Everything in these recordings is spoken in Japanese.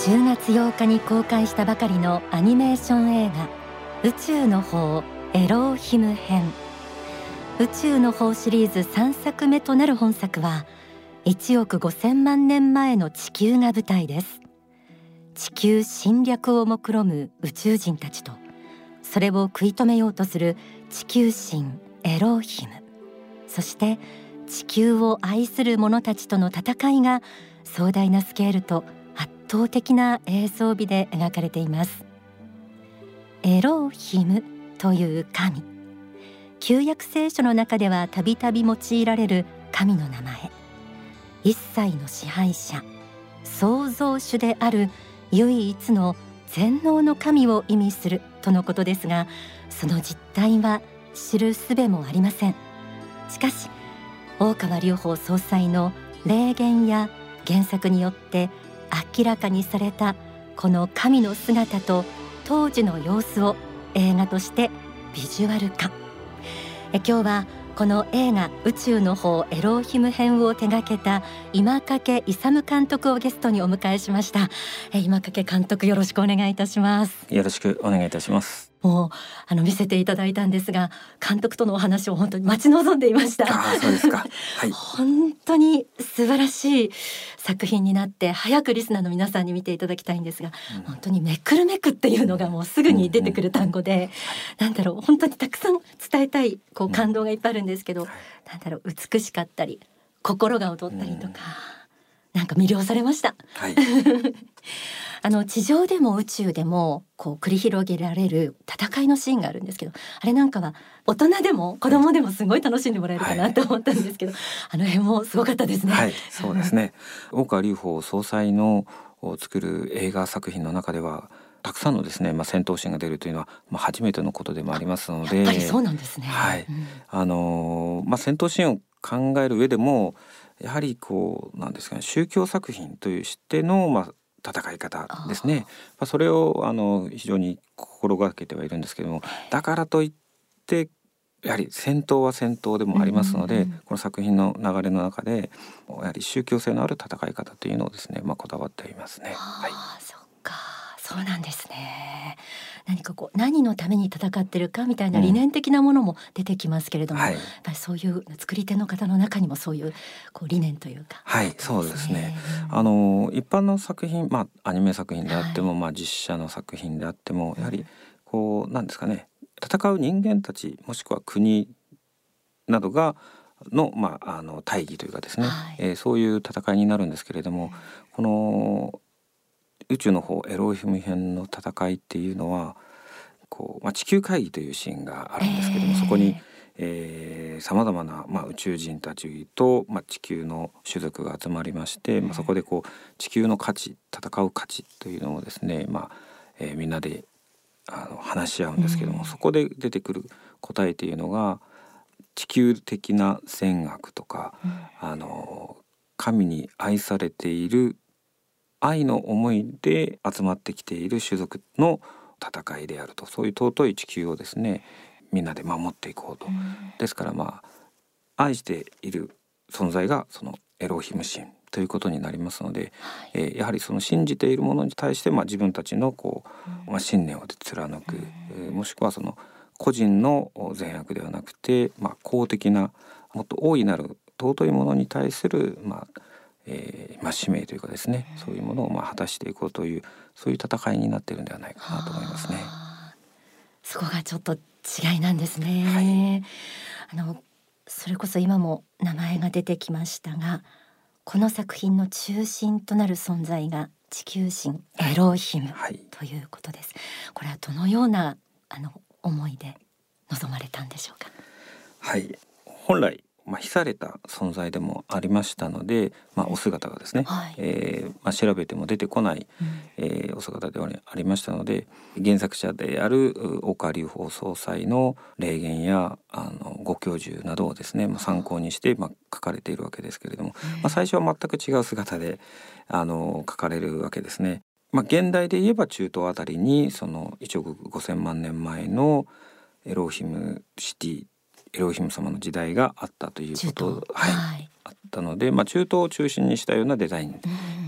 10月8日に公開したばかりのアニメーション映画宇宙の方エローヒム編。宇宙の方シリーズ3作目となる本作は1億5000万年前の地球が舞台です。地球侵略を目論む宇宙人たちとそれを食い止めようとする地球神エローヒム。そして地球を愛する者たちとの戦いが壮大なスケールと圧倒的な映像美で描かれています。エローヒムという神。旧約聖書の中ではたびたび用いられる神の名前。一切の支配者創造主である唯一の全能の神を意味するとのことですがその実態は知る術もありません。しかし大川隆法総裁の霊言や原作によって明らかにされたこの神の姿と当時の様子を映画としてビジュアル化。え今日はこの映画宇宙の方エローヒム編を手掛けた今掛勇監督をゲストにお迎えしました。え今掛監督よろしくお願いいたします。よろしくお願いいたします。もうあの見せていただいたんですが監督とのお話を本当に待ち望んでいました。あそうですか、はい、本当に素晴らしい作品になって早くリスナーの皆さんに見ていただきたいんですが、うん、本当にめくるめくっていうのがもうすぐに出てくる単語で、うん。うん、なんだろう本当にたくさん伝えたいこう感動がいっぱいあるんですけど、うん、なんだろう美しかったり心が躍ったりとか、うん、なんか魅了されました。はい あの地上でも宇宙でもこう繰り広げられる戦いのシーンがあるんですけどあれなんかは大人でも子供でもすごい楽しんでもらえるかなと思ったんですけど、はい、あの辺もすごかったですね。はい、そうですね。大川隆法総裁の作る映画作品の中ではたくさんのですね、まあ、戦闘シーンが出るというのは、まあ、初めてのことでもありますのでやっぱりそうなんですね、はい、うん、あのまあ、戦闘シーンを考える上でもやはりこうなんですかね宗教作品というしての、まあ、戦い方ですね。まあ、それをあの非常に心がけてはいるんですけどもだからといってやはり戦闘は戦闘でもありますので、この作品の流れの中でやはり宗教性のある戦い方というのをですね、まあ、こだわっていますね。はい、そうなんですね。何かこう何のために戦ってるかみたいな理念的なものも出てきますけれども、うんはい、やっぱりそういう作り手の方の中にもそういうこう理念というか、はい、そうですね。あの一般の作品、まあアニメ作品であっても、はい、まあ実写の作品であってもやはりこうなんですかね、戦う人間たちもしくは国などがの,、まあ、あの大義というかですね、はい、えー、そういう戦いになるんですけれども、この宇宙の方エローヒム編の戦いっていうのはこう、まあ、地球会議というシーンがあるんですけども、えー、そこにさまざまな、まあ、宇宙人たちと、まあ、地球の種族が集まりまして、まあ、そこでこう地球の価値戦う価値というのをですね、まあえー、みんなであの話し合うんですけども、そこで出てくる答えというのが地球的な善悪とか、あの神に愛されている愛の思いで集まってきている種族の戦いであると。そういう尊い地球をですねみんなで守っていこうと。ですからまあ愛している存在がそのエロヒム神ということになりますので、はい、えー、やはりその信じているものに対して、まあ、自分たちのこう、まあ、信念を貫く、えー、もしくはその個人の善悪ではなくて、まあ、公的なもっと大いなる尊いものに対する、まあ、えーまあ、使命というかですねそういうものをまあ果たしていこうというそういう戦いになっているんではないかなと思いますね。そこがちょっと違いなんですね。はい、あのそれこそ今も名前が出てきましたがこの作品の中心となる存在が地球人エローヒム、はい、ということです。これはどのようなあの思いで臨まれたんでしょうか？はい本来まあ、非された存在でもありましたので、まあ、お姿がですね、はい、えー、まあ、調べても出てこない、うん、えー、お姿ではありましたので原作者である岡隆法総裁の霊言やあのご教授などをですね、まあ、参考にして、まあ、書かれているわけですけれども、まあ、最初は全く違う姿であの書かれるわけですね。まあ、現代で言えば中東あたりにその1億5,000万年前のエローヒムシティエロヒム様の時代があったということはい、はい、あったので、まあ、中東を中心にしたようなデザイン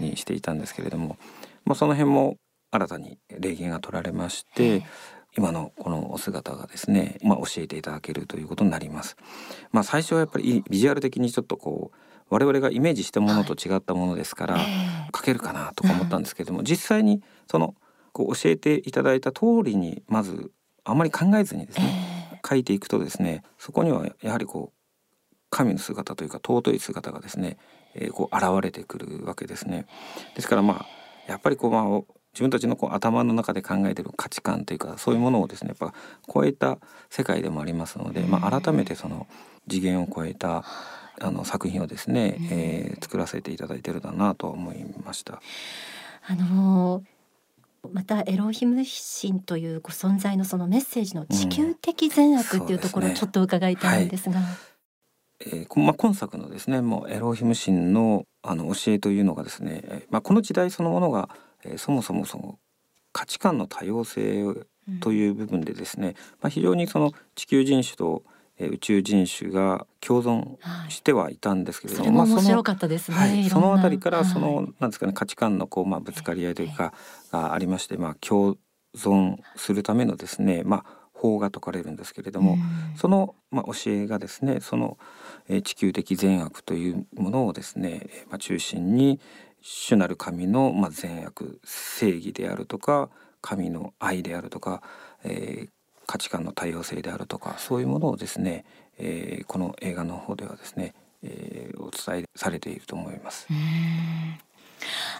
にしていたんですけれども、まあ、その辺も新たに霊言が取られまして、今のこのお姿がですね、まあ、教えていただけるということになります。まあ、最初はやっぱりビジュアル的にちょっとこう我々がイメージしたものと違ったものですから、はい、書けるかなとか思ったんですけれども、実際にそのこう教えていただいた通りにまずあまり考えずにですね、書いていくとですねそこにはやはりこう神の姿というか尊い姿がですね、えー、こう現れてくるわけですね。ですからまあやっぱりこうまあ自分たちのこう頭の中で考えてる価値観というかそういうものをですねやっぱ超えた世界でもありますので、まあ、改めてその次元を超えたあの作品をですね、えー、作らせていただいてるだなと思いました。あのまたエロヒム神というご存在のそのメッセージの地球的善悪っていうところをちょっと伺いたいんですが。うんえーまあ、今作のですねもうエロヒム神のあの教えというのがですね、まあ、この時代そのものが、えー、そもそもその価値観の多様性という部分でですね、うん、まあ、非常にその地球人種と宇宙人種が共存してはいたんですけれども、はい、面白かったですね、はい、そのあたりからその、はい、なんですかね価値観のこうまあぶつかり合いというかがありまして、まあ共存するためのですねまあ法が説かれるんですけれども、そのまあ教えがですねその地球的善悪というものをですね、まあ、中心に主なる神のまあ善悪正義であるとか神の愛であるとか、えー、価値観の多様性であるとかそういうものをですね、えー、この映画の方ではですね、えー、お伝えされていると思います。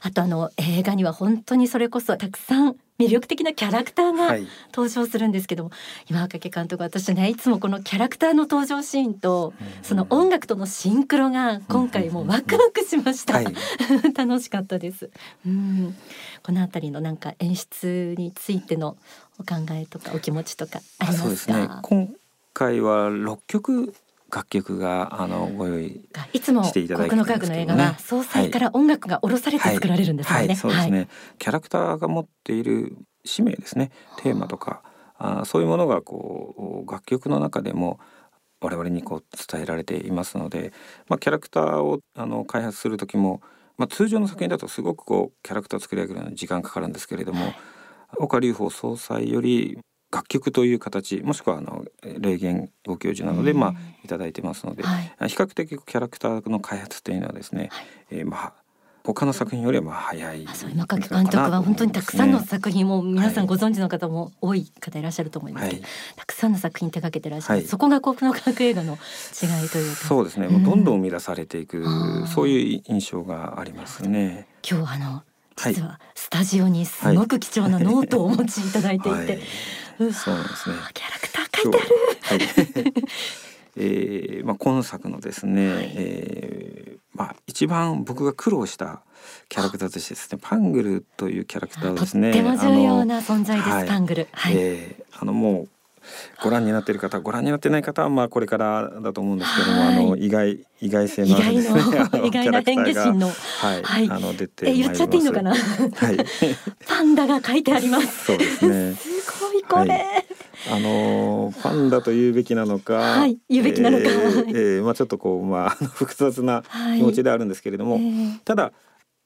あとあの映画には本当にそれこそたくさん魅力的なキャラクターが登場するんですけども、はい、今掛監督私ねいつもこのキャラクターの登場シーンと、その音楽とのシンクロが今回もワクワクしました、はい、楽しかったです、うん、このあたりのなんか演出についてのお考えとかお気持ちとかありますか、ね、今回は6曲楽曲があのご用意いつも国の科学の映画は総裁から音楽が下ろされて作られるんですよね、はい。はい、そうですね、キャラクターが持っている使命ですね。テーマとかあそういうものがこう楽曲の中でも我々にこう伝えられていますので、まあ、キャラクターをあの開発する時も、まあ、通常の作品だとすごくこうキャラクターを作り上げるのに時間かかるんですけれども、岡隆法総裁より楽曲という形もしくはあの霊言ご教授なので、まあ頂いてますので、はい、比較的キャラクターの開発というのはですね、はい、えー、まあ他の作品よりはまあ早い今垣監督は本当にたくさんの作品も皆さんご存知の方も多い方いらっしゃると思いますけど、はい、たくさんの作品手掛けてらっしゃる、はい、そこが国の科学映画の違いというか。そうですね、もうどんどん生み出されていく、そういう印象がありますね。今日あの実はスタジオにすごく貴重なノートをお持ちいただいていて、はい、そうなんですね。キャラクター書いてある、はい、えー、まあ今作のですね、はい、えー、まあ一番僕が苦労したキャラクターとしてですねパングルというキャラクターですねとっても重要な存在です、パングル。はい、えー、あのもうご覧になっている方ご覧になってない方はまあこれからだと思うんですけども、あの意外意外性のあるですね意外な変化心のはい、はい、あの出てえ言っちゃっていいのかな？はい。パンダが書いてあります。そうですね。すごいこれ、はい。あのパンダと言うべきなのか、はい、言うべきなのか、えーえー、まあちょっとこうまあ 複雑な気持ちであるんですけれども、はいえー、ただ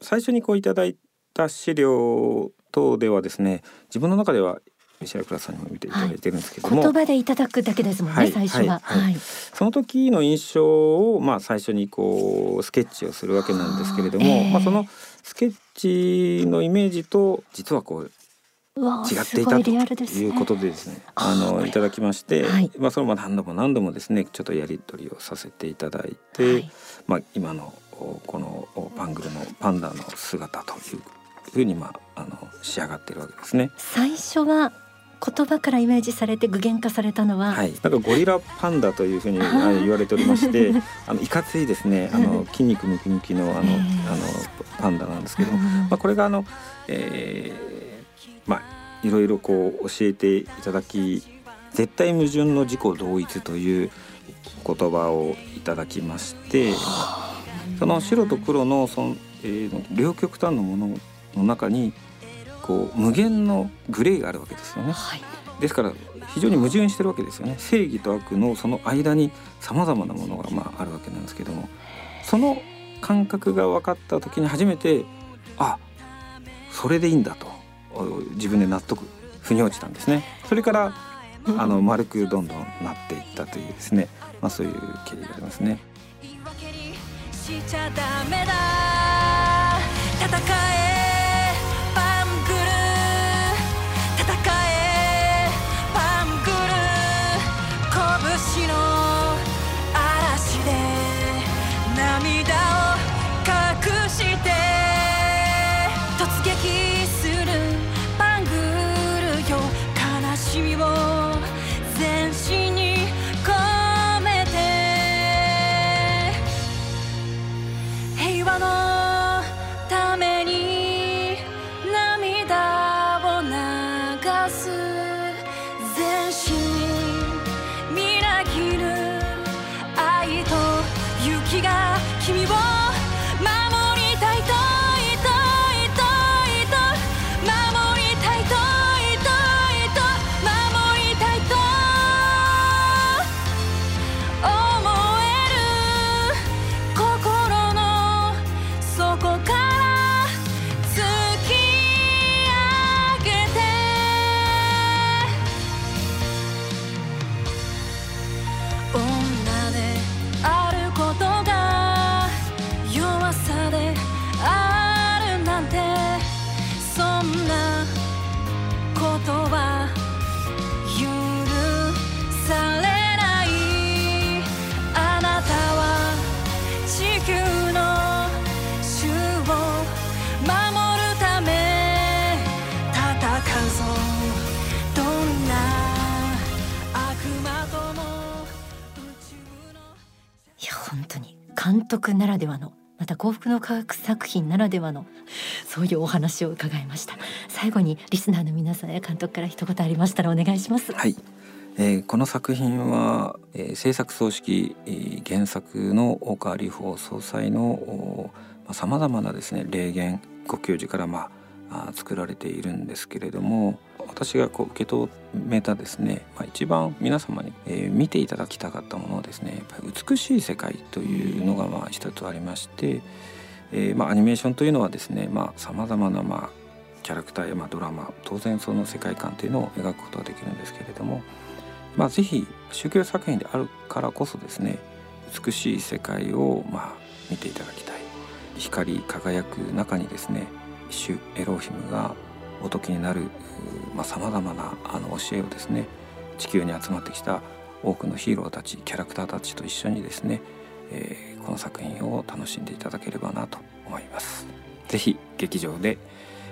最初にこういただいた資料等ではですね自分の中では石原倉さんにも見ていただいてるんですけども、はい、言葉でいただくだけですもんね、はい、最初は、はい、その時の印象をまあ最初にこうスケッチをするわけなんですけれども、えー、まあそのスケッチのイメージと実はこう違っていたということでですね、あのいただきまして、はい、まあそれも何度も何度もですねちょっとやり取りをさせていただいて、はい、まあ今のこのパングルのパンダの姿というふうにまああの仕上がっているわけですね。最初は言葉からイメージされて具現化されたのは、はい、なんかゴリラパンダというふうに言われておりまして あのいかついですね。あの筋肉ムキムキのあの,、あのパンダなんですけども、まあ、これがあの、えー、まあいろいろこう教えていただき絶対矛盾の自己同一という言葉をいただきましてその白と黒のその、えー、両極端のものの中にこう無限のグレーがあるわけですよね、はい、ですから非常に矛盾してるわけですよね。正義と悪のその間にさまざまなものがまああるわけなんですけども。その感覚が分かった時に初めてあそれでいいんだと自分で納得腑に落ちたんですね。それからあの丸くどんどんなっていったというですね、まあ、そういう経緯がありますね。しちゃダメだ。戦え監督ならではのまた幸福の科学作品ならではのそういうお話を伺いました。最後にリスナーの皆さんや監督から一言ありましたらお願いします。はい、えー、この作品は、えー、制作総指揮、えー、原作の大川隆法総裁のさまざ、まなですね霊言ご教授からまあ作られているんですけれども私がこう受け止めたですね、まあ、一番皆様に、えー、見ていただきたかったものはですね美しい世界というのがまあ一つありまして、えーまあ、アニメーションというのはですねさまざ、まなまあキャラクターやまあドラマ当然その世界観というのを描くことができるんですけれども、まあ、ぜひ宗教作品であるからこそですね美しい世界をまあ見ていただきたい。光り輝く中にですね主エロヒムがおときになるさまざ、まなあの教えをですね地球に集まってきた多くのヒーローたちキャラクターたちと一緒にですね、えー、この作品を楽しんでいただければなと思います。ぜひ劇場で、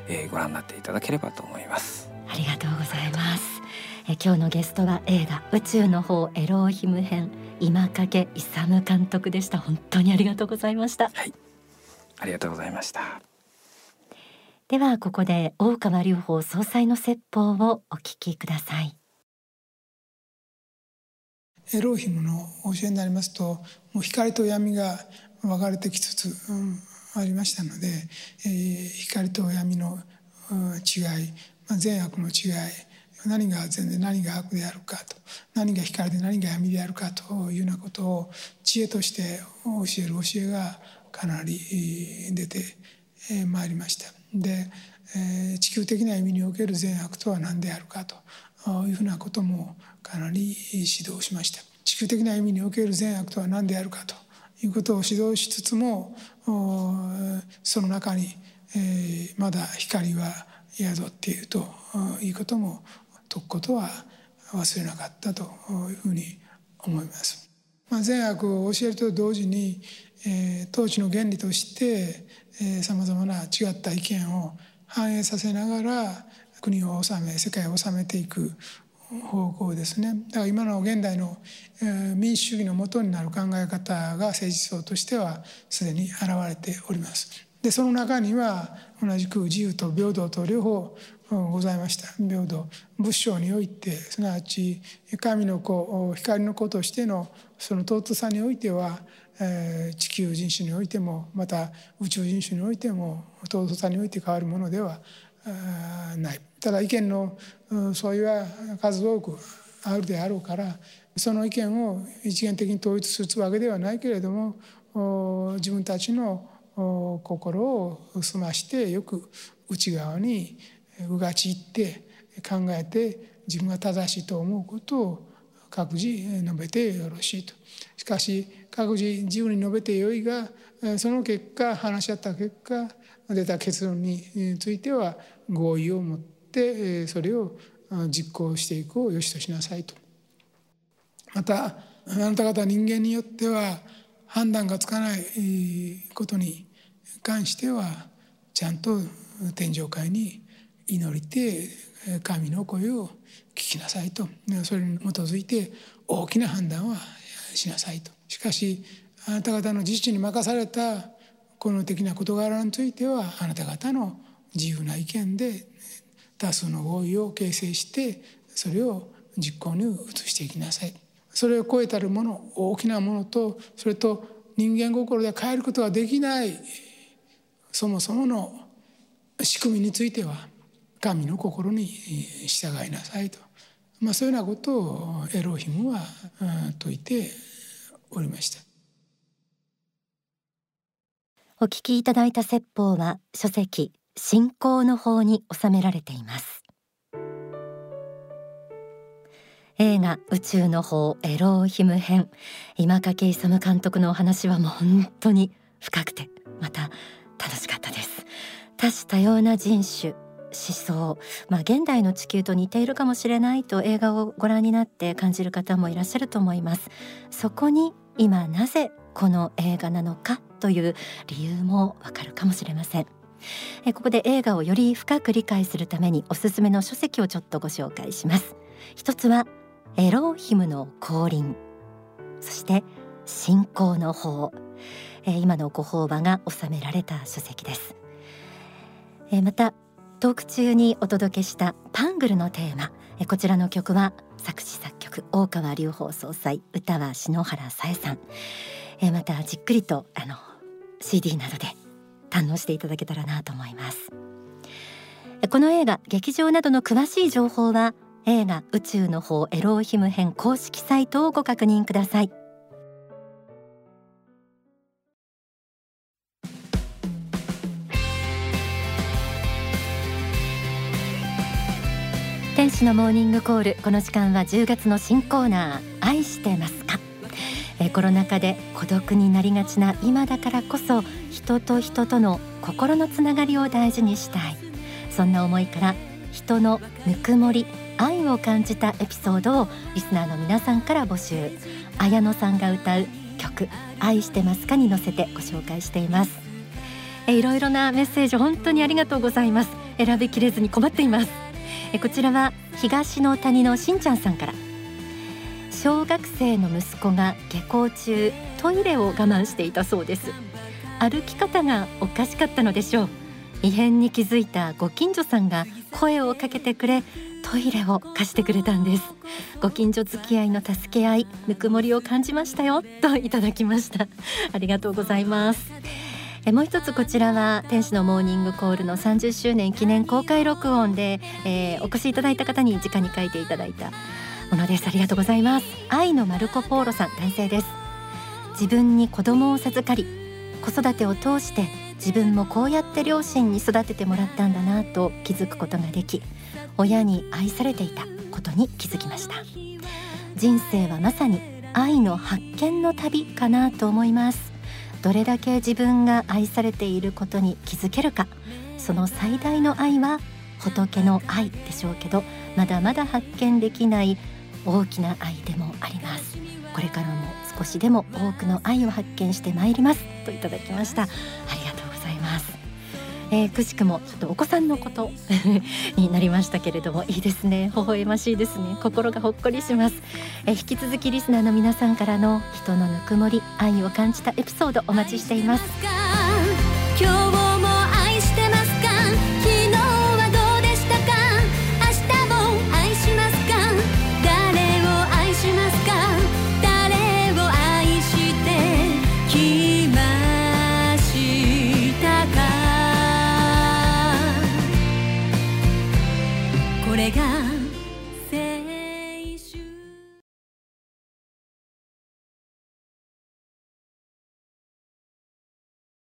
えー、ご覧になっていただければと思います。ありがとうございます。え今日のゲストは映画宇宙の方エローヒム編今影勇監督でした。本当にありがとうございました。はい、ありがとうございました。ではここで大川隆法総裁の説法をお聞きくださいエローヒムの教えになりますともう光と闇が分かれてきつつ、うん、ありましたので、えー、光と闇の、うん、違い、まあ、善悪の違い何が善で何が悪であるかと何が光で何が闇であるかというようなことを知恵として教える教えがかなり出てまいりました。で、えー、地球的な意味における善悪とは何であるかというふうなこともかなり指導しました地球的な意味における善悪とは何であるかということを指導しつつもその中に、えー、まだ光は宿っているということも解くことは忘れなかったというふうに思います。まあ、善悪を教えると同時に、えー、統治の原理としてさまざまな違った意見を反映させながら国を治め世界を治めていく方向ですねだから今の現代の民主主義のもとになる考え方が政治層としてはすでに現れております。でその中には同じく自由と平等と両方ございました平等仏性においてすなわち神の子光の子としてのその尊さにおいては地球人種においてもまた宇宙人種においても尊さにおいて変わるものではない。ただ意見の相違は数多くあるであろうからその意見を一元的に統一するわけではないけれども自分たちの心を澄ましてよく内側にうがちいって考えて自分が正しいと思うことを各自述べてよろしいと。しかし各自自由に述べてよいがその結果話し合った結果出た結論については合意を持ってそれを実行していくをよしとしなさいと。またあなた方人間によっては判断がつかないことに関してはちゃんと天上界に祈りて神の声をきなさいと。それに基づいて大きな判断はしなさいと。しかしあなた方の自治に任されたこの的な事柄についてはあなた方の自由な意見で多数の合意を形成してそれを実行に移していきなさい。それを超えたるもの大きなものとそれと人間心で変えることができないそもそもの仕組みについては神の心に従いなさいと、まあ、そういうようなことをエロヒムは説いておりました。お聞きいただいた説法は書籍信仰の法に収められています。映画宇宙の法エローヒム編。今掛勇監督のお話はもう本当に深くてまた楽しかったです。多種多様な人種想。まあ現代の地球と似ているかもしれないと映画をご覧になって感じる方もいらっしゃると思います。そこに今なぜこの映画なのかという理由もわかるかもしれません。ここで映画をより深く理解するためにおすすめの書籍をちょっとご紹介します。一つはエローヒムの降臨。そして信仰の法。今のご法話が収められた書籍です。またトーク中にお届けしたパングルのテーマ。こちらの曲は作詞作曲大川隆法総裁歌は篠原さえさん。またじっくりとあの CD などで堪能していただけたらなと思います。この映画劇場などの詳しい情報は映画宇宙の方エローヒム編公式サイトをご確認ください。天使のモーニングコール。この時間は10月の新コーナー。愛してますか？えコロナ禍で孤独になりがちな今だからこそ人と人との心のつながりを大事にしたい。そんな思いから人のぬくもり愛を感じたエピソードをリスナーの皆さんから募集。綾野さんが歌う曲愛してますかに乗せてご紹介しています。えいろいろなメッセージ本当にありがとうございます。選びきれずに困っています。えこちらは東の谷のしんちゃんさんから。小学生の息子が下校中トイレを我慢していたそうです。歩き方がおかしかったのでしょう。異変に気づいたご近所さんが声をかけてくれトイレを貸してくれたんです。ご近所付き合いの助け合いぬくもりを感じましたよといただきました。ありがとうございます。えもう一つこちらは天使のモーニングコールの30周年記念公開録音で、えー、お越しいただいた方に直に書いていただいたものです。ありがとうございます。愛のマルコポーロさん男性です。自分に子供を授かり子育てを通して自分もこうやって両親に育ててもらったんだなと気づくことができ親に愛されていたことに気づきました。人生はまさに愛の発見の旅かなと思います。どれだけ自分が愛されていることに気づけるか。その最大の愛は仏の愛でしょうけどまだまだ発見できない大きな愛でもあります。これからも少しでも多くの愛を発見してまいります。といただきました。えー、くしくもちょっとお子さんのこと になりましたけれどもいいですね。微笑ましいですね。心がほっこりします、えー、引き続きリスナーの皆さんからの人のぬくもり愛を感じたエピソードお待ちしています。